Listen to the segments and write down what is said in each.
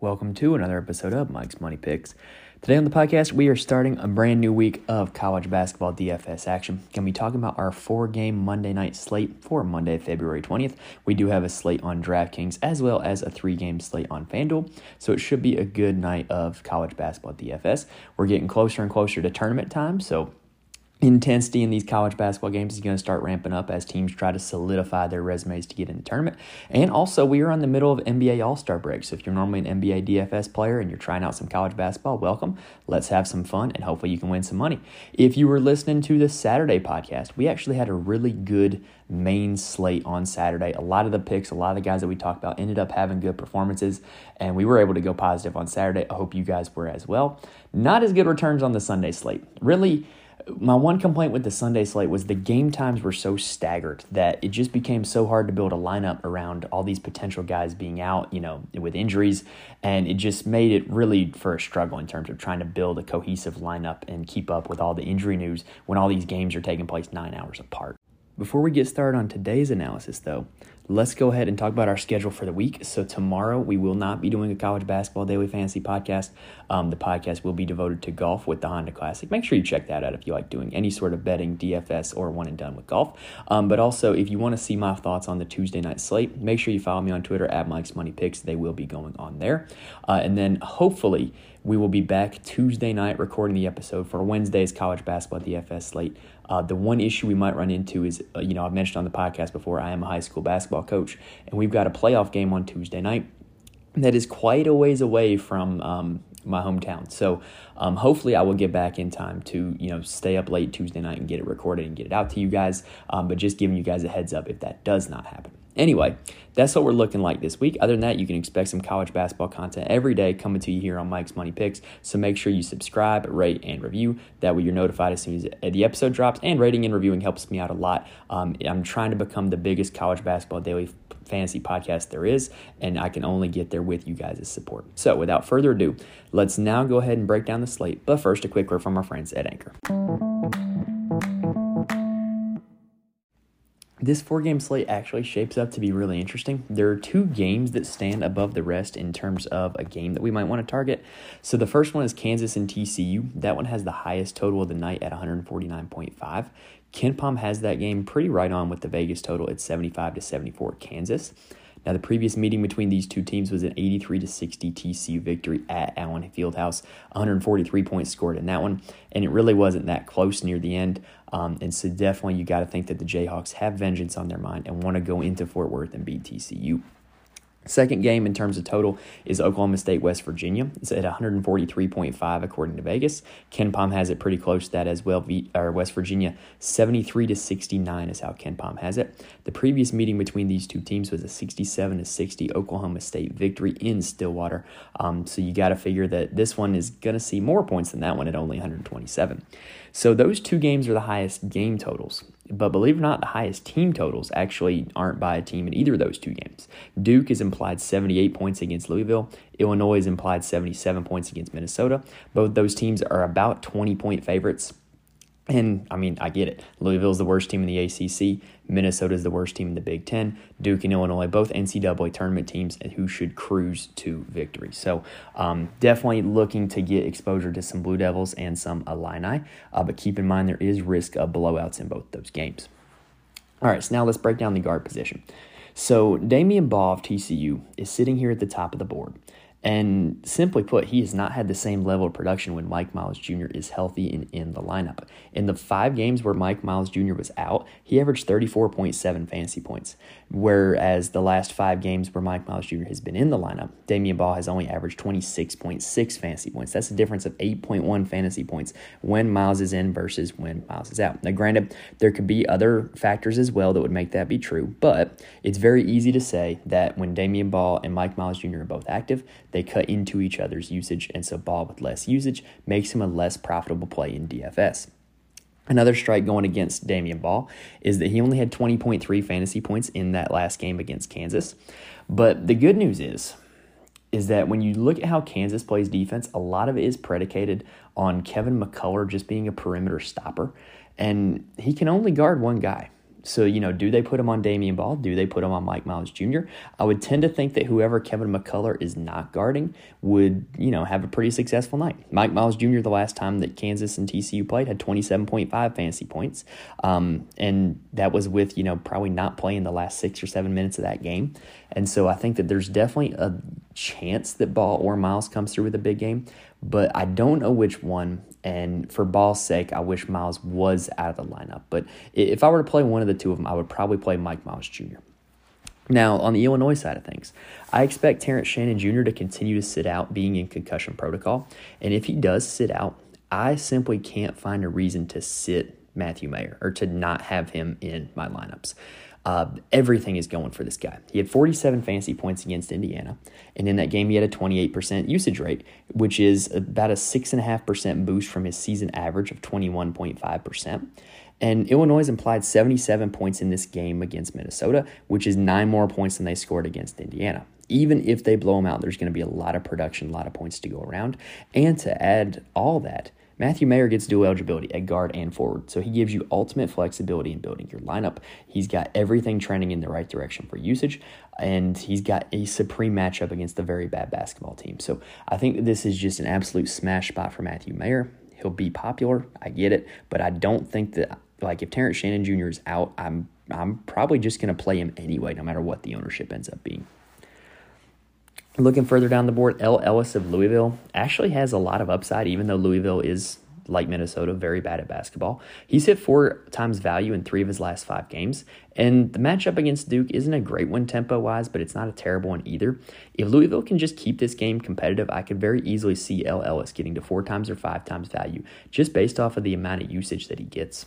Welcome to another episode of Mike's Money Picks. Today on the podcast, we are starting a brand new week of college basketball DFS action. Going to be talking about our four game Monday night slate for Monday, February 20th. We do have a slate on DraftKings as well as a three game slate on FanDuel, so it should be a good night of college basketball DFS. We're getting closer and closer to tournament time, so intensity in these college basketball games is going to start ramping up as teams try to solidify their resumes to get in the tournament. And also, we are in the middle of NBA All Star break. So if you're normally an NBA DFS player and you're trying out some college basketball, welcome. Let's have some fun and hopefully you can win some money. If you were listening to the Saturday podcast, we actually had a really good main slate on Saturday. A lot of the picks, a lot of the guys that we talked about ended up having good performances, and we were able to go positive on Saturday. I hope you guys were as well. Not as good returns on the Sunday slate. Really, my one complaint with the Sunday slate was the game times were so staggered that it just became so hard to build a lineup around all these potential guys being out, you know, with injuries. And it just made it really for a struggle in terms of trying to build a cohesive lineup and keep up with all the injury news when all these games are taking place nine hours apart. Before we get started on today's analysis, though, let's go ahead and talk about our schedule for the week. So, tomorrow we will not be doing a college basketball daily fantasy podcast. Um, the podcast will be devoted to golf with the Honda Classic. Make sure you check that out if you like doing any sort of betting, DFS, or one and done with golf. Um, but also, if you want to see my thoughts on the Tuesday night slate, make sure you follow me on Twitter at Mike's Money Picks. They will be going on there. Uh, and then hopefully, we will be back Tuesday night recording the episode for Wednesday's college basketball DFS slate. Uh, the one issue we might run into is, uh, you know, I've mentioned on the podcast before, I am a high school basketball coach, and we've got a playoff game on Tuesday night that is quite a ways away from um, my hometown. So um, hopefully I will get back in time to you know stay up late Tuesday night and get it recorded and get it out to you guys. Um, but just giving you guys a heads up if that does not happen. Anyway, that's what we're looking like this week. Other than that, you can expect some college basketball content every day coming to you here on Mike's Money Picks. So make sure you subscribe, rate, and review. That way you're notified as soon as the episode drops. And rating and reviewing helps me out a lot. Um, I'm trying to become the biggest college basketball daily fantasy podcast there is, and I can only get there with you guys' support. So without further ado, let's now go ahead and break down the slate. But first, a quick word from our friends at Anchor. This four game slate actually shapes up to be really interesting. There are two games that stand above the rest in terms of a game that we might want to target. So the first one is Kansas and TCU. That one has the highest total of the night at 149.5. KenPom has that game pretty right on with the Vegas total at 75 to 74 Kansas. Now, the previous meeting between these two teams was an 83 to 60 TCU victory at Allen Fieldhouse. 143 points scored in that one, and it really wasn't that close near the end. Um, and so, definitely, you got to think that the Jayhawks have vengeance on their mind and want to go into Fort Worth and beat TCU. Second game in terms of total is Oklahoma State West Virginia. It's at 143.5 according to Vegas. KenPom has it pretty close to that as well. V, or West Virginia 73 to 69 is how KenPom has it. The previous meeting between these two teams was a 67 to 60 Oklahoma State victory in Stillwater. Um, so you got to figure that this one is going to see more points than that one at only 127. So those two games are the highest game totals. But believe it or not, the highest team totals actually aren't by a team in either of those two games. Duke is implied 78 points against Louisville. Illinois is implied 77 points against Minnesota. Both those teams are about 20 point favorites. And I mean, I get it. Louisville's the worst team in the ACC. Minnesota's the worst team in the Big Ten. Duke and Illinois, both NCAA tournament teams, and who should cruise to victory. So, um, definitely looking to get exposure to some Blue Devils and some Illini. Uh, but keep in mind, there is risk of blowouts in both those games. All right, so now let's break down the guard position. So, Damion Baugh of TCU is sitting here at the top of the board. And simply put, he has not had the same level of production when Mike Miles Jr. is healthy and in the lineup. In the five games where Mike Miles Jr. was out, he averaged 34.7 fantasy points. Whereas the last five games where Mike Miles Jr. has been in the lineup, Damion Baugh has only averaged 26.6 fantasy points. That's a difference of 8.1 fantasy points when Miles is in versus when Miles is out. Now, granted, there could be other factors as well that would make that be true, but it's very easy to say that when Damion Baugh and Mike Miles Jr. are both active, they cut into each other's usage, and so Baugh with less usage makes him a less profitable play in DFS. Another strike going against Damion Baugh is that he only had 20.3 fantasy points in that last game against Kansas. But the good news is, is that when you look at how Kansas plays defense, a lot of it is predicated on Kevin McCullar just being a perimeter stopper, and he can only guard one guy. So, you know, do they put him on Damion Baugh? Do they put him on Mike Miles Jr.? I would tend to think that whoever Kevin McCullar is not guarding would, you know, have a pretty successful night. Mike Miles Jr., the last time that Kansas and TCU played, had 27.5 fantasy points. Um, and that was with, you know, probably not playing the last six or seven minutes of that game. And so I think that there's definitely a chance that Baugh or Miles comes through with a big game, but I don't know which one. And for Baugh's sake, I wish Miles was out of the lineup. But if I were to play one of the two of them, I would probably play Mike Miles Jr. Now, on the Illinois side of things, I expect Terrence Shannon Jr. to continue to sit out being in concussion protocol. And if he does sit out, I simply can't find a reason to sit Matthew Mayer or to not have him in my lineups. Uh, everything is going for this guy. He had 47 fantasy points against Indiana, and in that game, he had a 28% usage rate, which is about a 6.5% boost from his season average of 21.5%. And Illinois implied 77 points in this game against Minnesota, which is nine more points than they scored against Indiana. Even if they blow them out, there's going to be a lot of production, a lot of points to go around. And to add all that, Matthew Mayer gets dual eligibility at guard and forward, so he gives you ultimate flexibility in building your lineup. He's got everything trending in the right direction for usage, and he's got a supreme matchup against a very bad basketball team. So I think this is just an absolute smash spot for Matthew Mayer. He'll be popular, I get it, but I don't think that like if Terrence Shannon Jr. is out, I'm I'm probably just to play him anyway, no matter what the ownership ends up being. Looking further down the board, El Ellis of Louisville actually has a lot of upside, even though Louisville is like Minnesota, very bad at basketball. He's hit four times value in three of his last five games. And the matchup against Duke isn't a great one tempo wise, but it's not a terrible one either. If Louisville can just keep this game competitive, I could very easily see El Ellis getting to four times or five times value just based off of the amount of usage that he gets.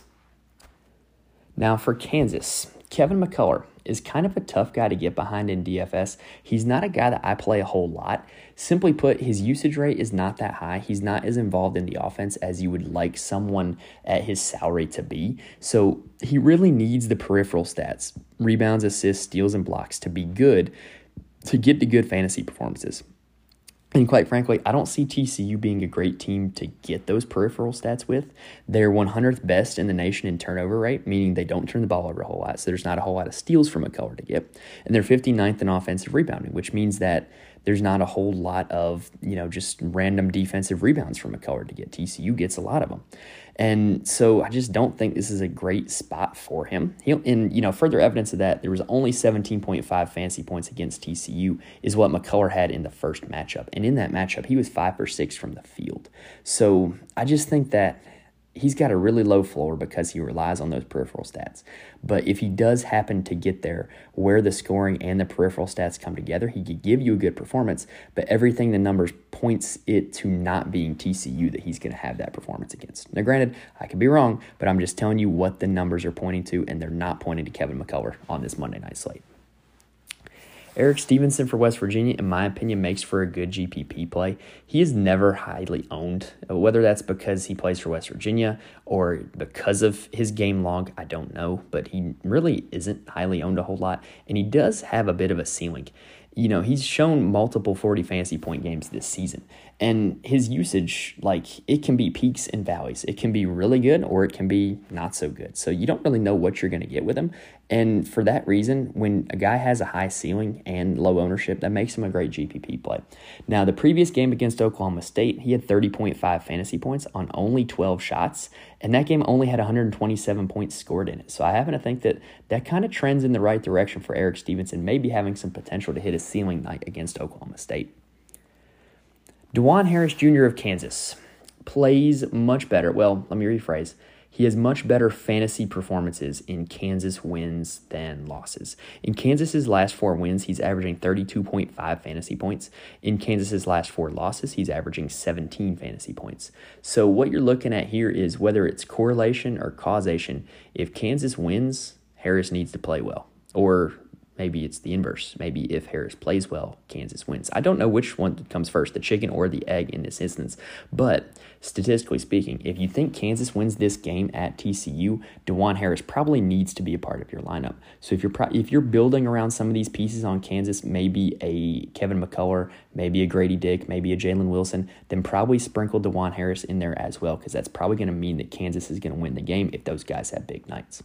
Now for Kansas, Kevin McCullar is kind of a tough guy to get behind in DFS. He's not a guy that I play a whole lot. Simply put, his usage rate is not that high. He's not as involved in the offense as you would like someone at his salary to be. So he really needs the peripheral stats rebounds, assists, steals, and blocks to be good to get the good fantasy performances. And quite frankly, I don't see TCU being a great team to get those peripheral stats with. They're 100th best in the nation in turnover rate, meaning they don't turn the ball over a whole lot. So there's not a whole lot of steals from McCullar to get. And they're 59th in offensive rebounding, which means that there's not a whole lot of, you know, just random defensive rebounds from McCullar to get. TCU gets a lot of them. And so I just don't think this is a great spot for him. He, and, you know, further evidence of that, there was only 17.5 fantasy points against TCU, is what McCullar had in the first matchup. And in that matchup, he was five for six from the field. So I just think that he's got a really low floor because he relies on those peripheral stats. But if he does happen to get there where the scoring and the peripheral stats come together, he could give you a good performance. But everything the numbers points it to not being TCU that he's going to have that performance against. Now, granted, I could be wrong, but I'm just telling you what the numbers are pointing to, and they're not pointing to Kevin McCullar on this Monday night slate. Erik Stevenson for West Virginia, in my opinion, makes for a good GPP play. He is never highly owned, uh, whether that's because he plays for West Virginia or because of his game log, I don't know, but he really isn't highly owned a whole lot, and he does have a bit of a ceiling you know, he's shown multiple 40 fantasy point games this season. And his usage, like, it can be peaks and valleys. It can be really good or it can be not so good. So you don't really know what you're going to get with him. And for that reason, when a guy has a high ceiling and low ownership, that makes him a great GPP play. Now, the previous game against Oklahoma State, he had 30.5 fantasy points on only 12 shots. And that game only had 127 points scored in it. So I happen to think that that kind of trends in the right direction for Erik Stevenson, maybe having some potential to hit a ceiling night against Oklahoma State. Dajuan Harris Jr. of Kansas plays much better. Well, let me rephrase. He has much better fantasy performances in Kansas wins than losses. In Kansas's last four wins, he's averaging 32.5 fantasy points. In Kansas's last four losses, he's averaging 17 fantasy points. So what you're looking at here is whether it's correlation or causation. If Kansas wins, Harris needs to play well. Or Maybe it's the inverse. Maybe if Harris plays well, Kansas wins. I don't know which one comes first, the chicken or the egg in this instance. But statistically speaking, if you think Kansas wins this game at TCU, Dajuan Harris probably needs to be a part of your lineup. So if you're pro- if you're building around some of these pieces on Kansas, maybe a Kevin McCullar, maybe a Grady Dick, maybe a Jalen Wilson, then probably sprinkle Dajuan Harris in there as well, because that's probably going to mean that Kansas is going to win the game if those guys have big nights.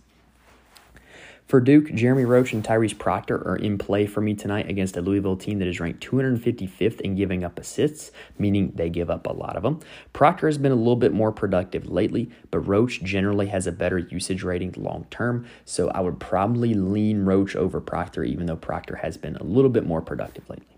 For Duke, Jeremy Roach and Tyrese Proctor are in play for me tonight against a Louisville team that is ranked 255th in giving up assists, meaning they give up a lot of them. Proctor has been a little bit more productive lately, but Roach generally has a better usage rating long term, so I would probably lean Roach over Proctor, even though Proctor has been a little bit more productive lately.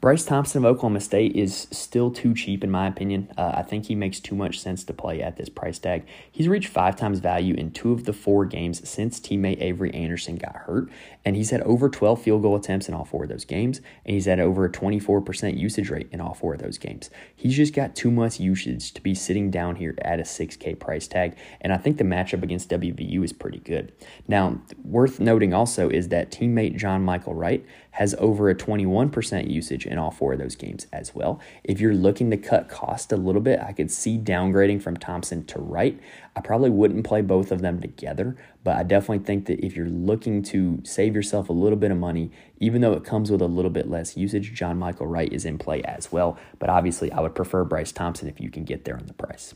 Bryce Thompson of Oklahoma State is still too cheap, in my opinion. Uh, I think he makes too much sense to play at this price tag. He's reached five times value in two of the four games since teammate Avery Anderson got hurt, and he's had over 12 field goal attempts in all four of those games, and he's had over a 24% usage rate in all four of those games. He's just got too much usage to be sitting down here at a 6K price tag, and I think the matchup against WVU is pretty good. Now, worth noting also is that teammate John Michael Wright has over a 21% usage in all four of those games as well. If you're looking to cut cost a little bit, I could see downgrading from Thompson to Wright. I probably wouldn't play both of them together, but I definitely think that if you're looking to save yourself a little bit of money, even though it comes with a little bit less usage, John Michael Wright is in play as well. But obviously, I would prefer Bryce Thompson if you can get there on the price.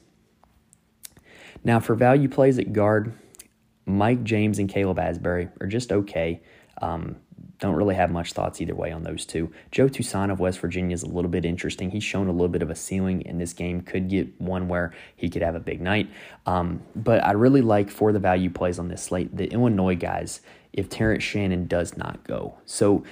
Now, for value plays at guard, Mike James and Caleb Asberry are just okay. Um, don't really have much thoughts either way on those two. Joe Toussaint of West Virginia is a little bit interesting. He's shown a little bit of a ceiling in this game. Could get one where he could have a big night. Um, but I really like for the value plays on this slate the Illinois guys if Terrence Shannon does not go. So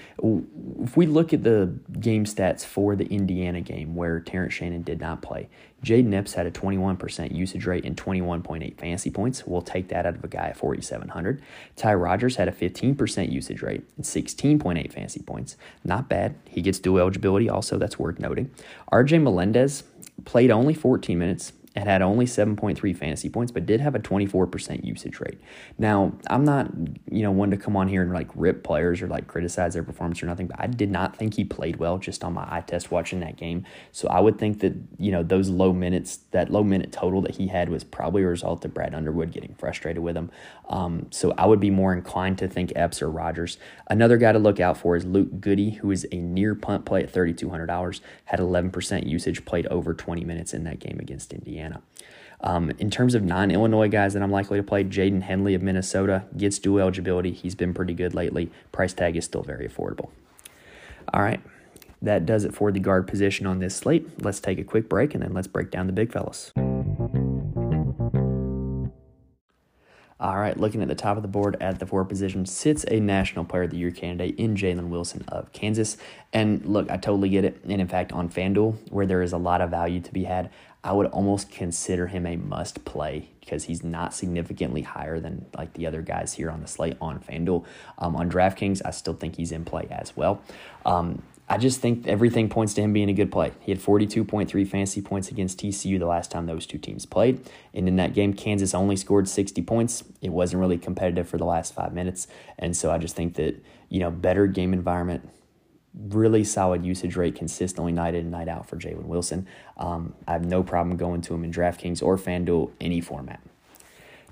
if we look at the game stats for the Indiana game where Terrence Shannon did not play, Jayden Epps had a 21% usage rate and 21.8 fantasy points. We'll take that out of a guy at 4,700. Ty Rodgers had a 15% usage rate and 16.8 fantasy points. Not bad. He gets dual eligibility also. That's worth noting. RJ Melendez played only 14 minutes, and had only 7.3 fantasy points, but did have a 24% usage rate. Now, I'm not, you know, one to come on here and like rip players or like criticize their performance or nothing, but I did not think he played well just on my eye test watching that game. So I would think that, you know, those low minutes, that low minute total that he had was probably a result of Brad Underwood getting frustrated with him. Um, so I would be more inclined to think Epps or Rodgers. Another guy to look out for is Luke Goode, who is a near punt play at $3,200, had 11% usage, played over 20 minutes in that game against Indiana. Indiana. Um, in terms of non Illinois guys that I'm likely to play, Jaden Henley of Minnesota gets dual eligibility. He's been pretty good lately. Price tag is still very affordable. All right, that does it for the guard position on this slate. Let's take a quick break and then let's break down the big fellas. All right, looking at the top of the board at the four position sits a National Player of the Year candidate in Jalen Wilson of Kansas. And look, I totally get it. And in fact, on FanDuel, where there is a lot of value to be had, I would almost consider him a must play because he's not significantly higher than like the other guys here on the slate on FanDuel. Um, on DraftKings, I still think he's in play as well. Um, I just think everything points to him being a good play. He had 42.3 fantasy points against TCU the last time those two teams played. And in that game, Kansas only scored 60 points. It wasn't really competitive for the last five minutes. And so I just think that, you know, better game environment, really solid usage rate consistently night in and night out for Jalen Wilson. Um, I have no problem going to him in DraftKings or FanDuel, any format.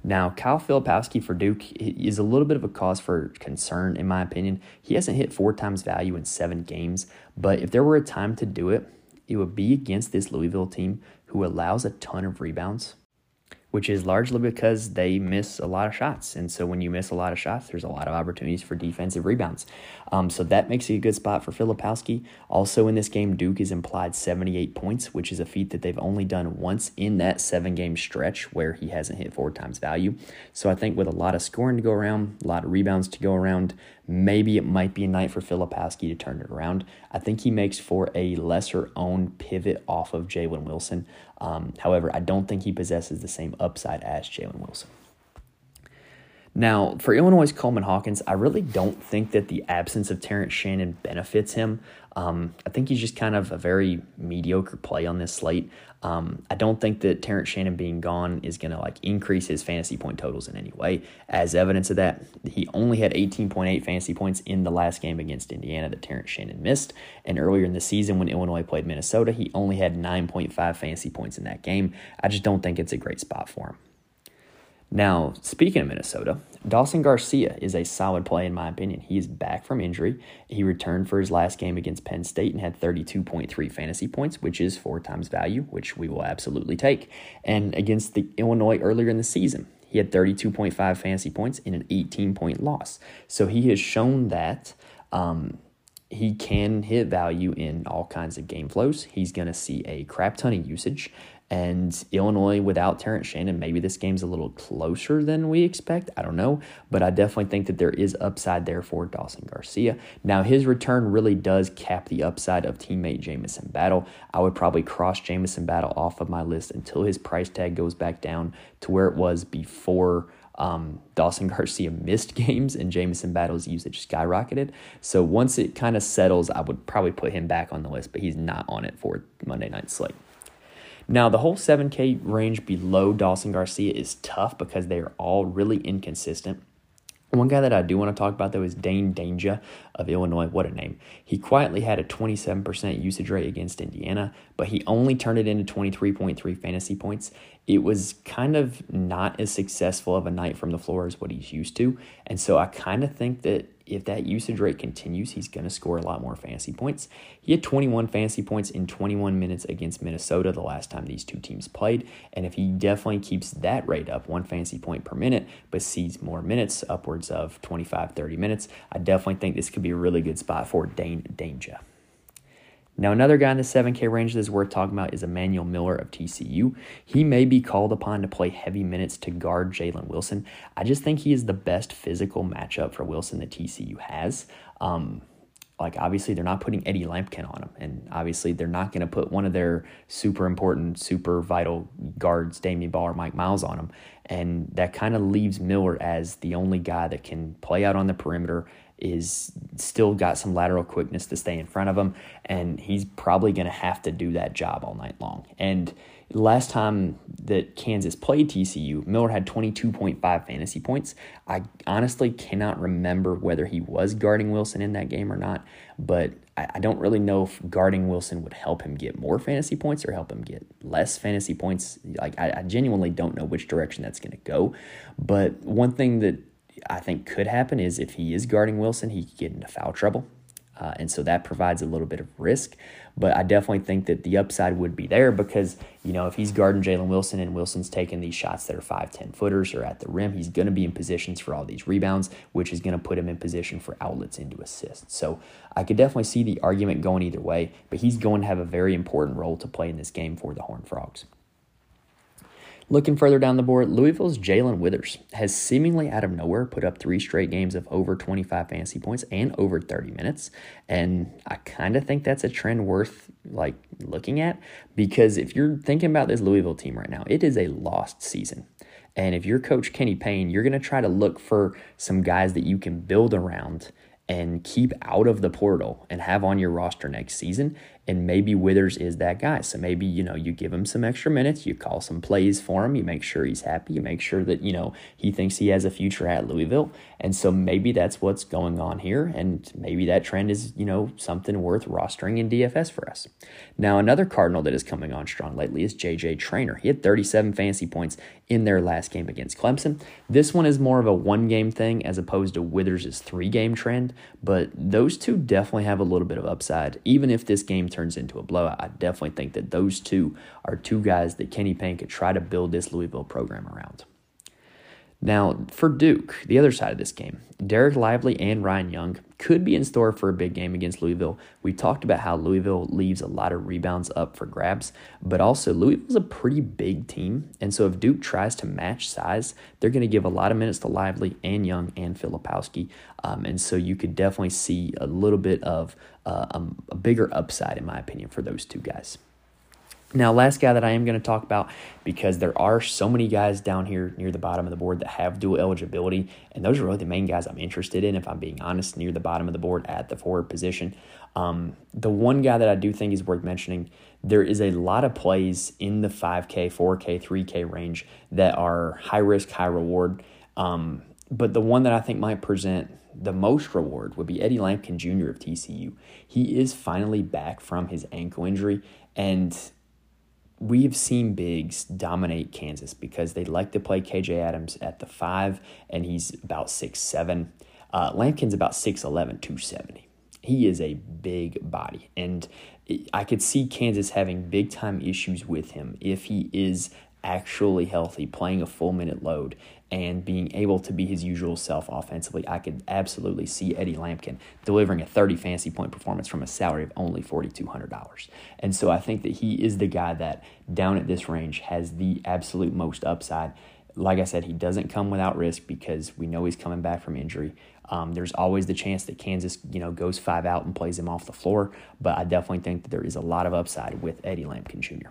Now, Kyle Filipowski for Duke is a little bit of a cause for concern, in my opinion. He hasn't hit four times value in seven games, but if there were a time to do it, it would be against this Louisville team who allows a ton of rebounds which is largely because they miss a lot of shots. And so when you miss a lot of shots, there's a lot of opportunities for defensive rebounds. Um, so that makes it a good spot for Filipowski. Also in this game, Duke is implied 78 points, which is a feat that they've only done once in that seven game stretch where he hasn't hit four times value. So I think with a lot of scoring to go around, a lot of rebounds to go around, maybe it might be a night for Filipowski to turn it around. I think he makes for a lesser owned pivot off of Jalen Wilson. Um, however, I don't think he possesses the same upside as Jalen Wilson. Now, for Illinois' Coleman Hawkins, I really don't think that the absence of Terrence Shannon benefits him. Um, I think he's just kind of a very mediocre play on this slate. Um, I don't think that Terrence Shannon being gone is going to like increase his fantasy point totals in any way. As evidence of that, he only had 18.8 fantasy points in the last game against Indiana that Terrence Shannon missed. And earlier in the season, when Illinois played Minnesota, he only had 9.5 fantasy points in that game. I just don't think it's a great spot for him. Now, speaking of Minnesota, Dawson Garcia is a solid play in my opinion. He is back from injury. He returned for his last game against Penn State and had 32.3 fantasy points, which is four times value, which we will absolutely take. And against the Illinois earlier in the season, He had 32.5 fantasy points in an 18 point loss. So he has shown that um, he can hit value in all kinds of game flows. He's going to see a crap ton of usage. And Illinois without Terrence Shannon, maybe this game's a little closer than we expect. I don't know. But I definitely think that there is upside there for Dawson Garcia. Now, his return really does cap the upside of teammate Jamison Battle. I would probably cross Jamison Battle off of my list until his price tag goes back down to where it was before. Um, Dawson Garcia missed games and Jamison Battle's usage skyrocketed. So once it kind of settles, I would probably put him back on the list, but he's not on it for Monday night slate. Now, the whole 7K range below Dawson Garcia is tough because they are all really inconsistent. One guy that I do want to talk about though is Dain Dainja of Illinois. What a name. He quietly had a 27% usage rate against Indiana, but he only turned it into 23.3 fantasy points. It was kind of not as successful of a night from the floor as what he's used to. And so I kind of think that if that usage rate continues, he's going to score a lot more fantasy points. He had 21 fantasy points in 21 minutes against Minnesota the last time these two teams played. And if he definitely keeps that rate up, one fantasy point per minute, but sees more minutes, upwards of 25, 30 minutes, I definitely think this could be a really good spot for Dain Dainja. Now, another guy in the 7K range that's worth talking about is Emanuel Miller of TCU. He may be called upon to play heavy minutes to guard Jalen Wilson. I just think he is the best physical matchup for Wilson that TCU has. Um, like obviously they're not putting Eddie Lampkin on him, and obviously they're not going to put one of their super important, super vital guards, Damion Baugh or Mike Miles, on him, and that kind of leaves Miller as the only guy that can play out on the perimeter is still got some lateral quickness to stay in front of him, and he's probably going to have to do that job all night long. And last time that Kansas played TCU, Miller had 22.5 fantasy points. I honestly cannot remember whether he was guarding Wilson in that game or not, but I, don't really know if guarding Wilson would help him get more fantasy points or help him get less fantasy points. Like, I, I genuinely don't know which direction that's going to go. But one thing that I think could happen is if he is guarding Wilson, he could get into foul trouble. Uh, and so that provides a little bit of risk. But I definitely think that the upside would be there because, you know, if he's guarding Jalen Wilson and Wilson's taking these shots that are 5, 10 footers or at the rim, he's going to be in positions for all these rebounds, which is going to put him in position for outlets into assists. So I could definitely see the argument going either way, but he's going to have a very important role to play in this game for the Horned Frogs. Looking further down the board, Louisville's Jae'Lyn Withers has seemingly out of nowhere put up three straight games of over 25 fantasy points and over 30 minutes. And I kind of think that's a trend worth like looking at because if you're thinking about this Louisville team right now, it is a lost season. And if you're coach Kenny Payne, you're going to try to look for some guys that you can build around and keep out of the portal and have on your roster next season and maybe Withers is that guy. So maybe, you know, you give him some extra minutes, you call some plays for him, you make sure he's happy, you make sure that, you know, he thinks he has a future at Louisville. And so maybe that's what's going on here. And maybe that trend is, you know, something worth rostering in DFS for us. Now, another Cardinal that is coming on strong lately is JJ Traynor. He had 37 fantasy points in their last game against Clemson. This one is more of a one game thing as opposed to Withers' three game trend, but those two definitely have a little bit of upside, even if this game turns into a blowout. I definitely think that those two are two guys that Kenny Payne could try to build this Louisville program around. Now, for Duke, the other side of this game, Dereck Lively and Ryan Young could be in store for a big game against Louisville. We talked about how Louisville leaves a lot of rebounds up for grabs, but also Louisville's a pretty big team. And so if Duke tries to match size, they're going to give a lot of minutes to Lively and Young and Filipowski. Um, and so you could definitely see a little bit of uh, um, a bigger upside, in my opinion, for those two guys. Now, last guy that I am going to talk about because there are so many guys down here near the bottom of the board that have dual eligibility, and those are really the main guys I'm interested in, if I'm being honest, near the bottom of the board at the forward position. Um, the one guy that I do think is worth mentioning, there is a lot of plays in the 5K, 4K, 3K range that are high risk, high reward. Um, but the one that I think might present the most reward would be Eddie Lampkin Jr. of TCU. He is finally back from his ankle injury, and we've seen bigs dominate Kansas because they like to play KJ Adams at the five, and he's about six seven. Uh, Lampkin's about 6'11, 270. He is a big body, and I could see Kansas having big time issues with him if he is actually healthy, playing a full minute load. And being able to be his usual self offensively, I could absolutely see Eddie Lampkin delivering a 30 fantasy point performance from a salary of only $4,200. And so I think that he is the guy that down at this range has the absolute most upside. Like I said, he doesn't come without risk because we know he's coming back from injury. Um, there's always the chance that Kansas, you know, goes five out and plays him off the floor, but I definitely think that there is a lot of upside with Eddie Lampkin Jr.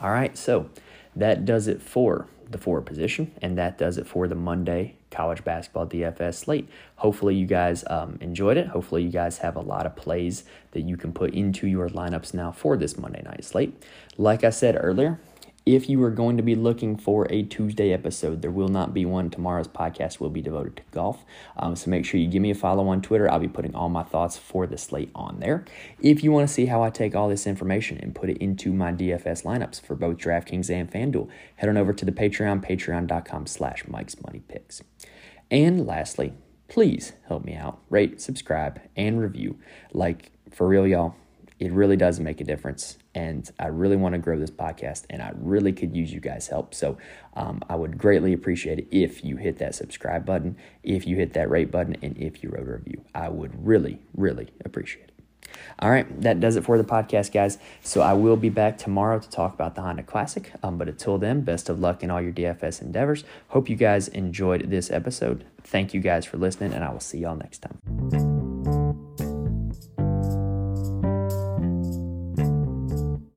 All right, so that does it for the forward position, and that does it for the Monday college basketball DFS slate. Hopefully, you guys um, enjoyed it. Hopefully, you guys have a lot of plays that you can put into your lineups now for this Monday night slate. Like I said earlier, if you are going to be looking for a Tuesday episode, there will not be one. Tomorrow's podcast will be devoted to golf. Um, so make sure you give me a follow on Twitter. I'll be putting all my thoughts for the slate on there. If you want to see how I take all this information and put it into my DFS lineups for both DraftKings and FanDuel, head on over to the Patreon, patreon.com slash Mike's Money Picks. And lastly, please help me out. Rate, subscribe, and review. Like, for real, y'all it really does make a difference. And I really want to grow this podcast and I really could use you guys' help. So um, I would greatly appreciate it if you hit that subscribe button, if you hit that rate button, and if you wrote a review. I would really, really appreciate it. All right, that does it for the podcast, guys. So I will be back tomorrow to talk about the Honda Classic. Um, but until then, best of luck in all your DFS endeavors. Hope you guys enjoyed this episode. Thank you guys for listening, and I will see y'all next time.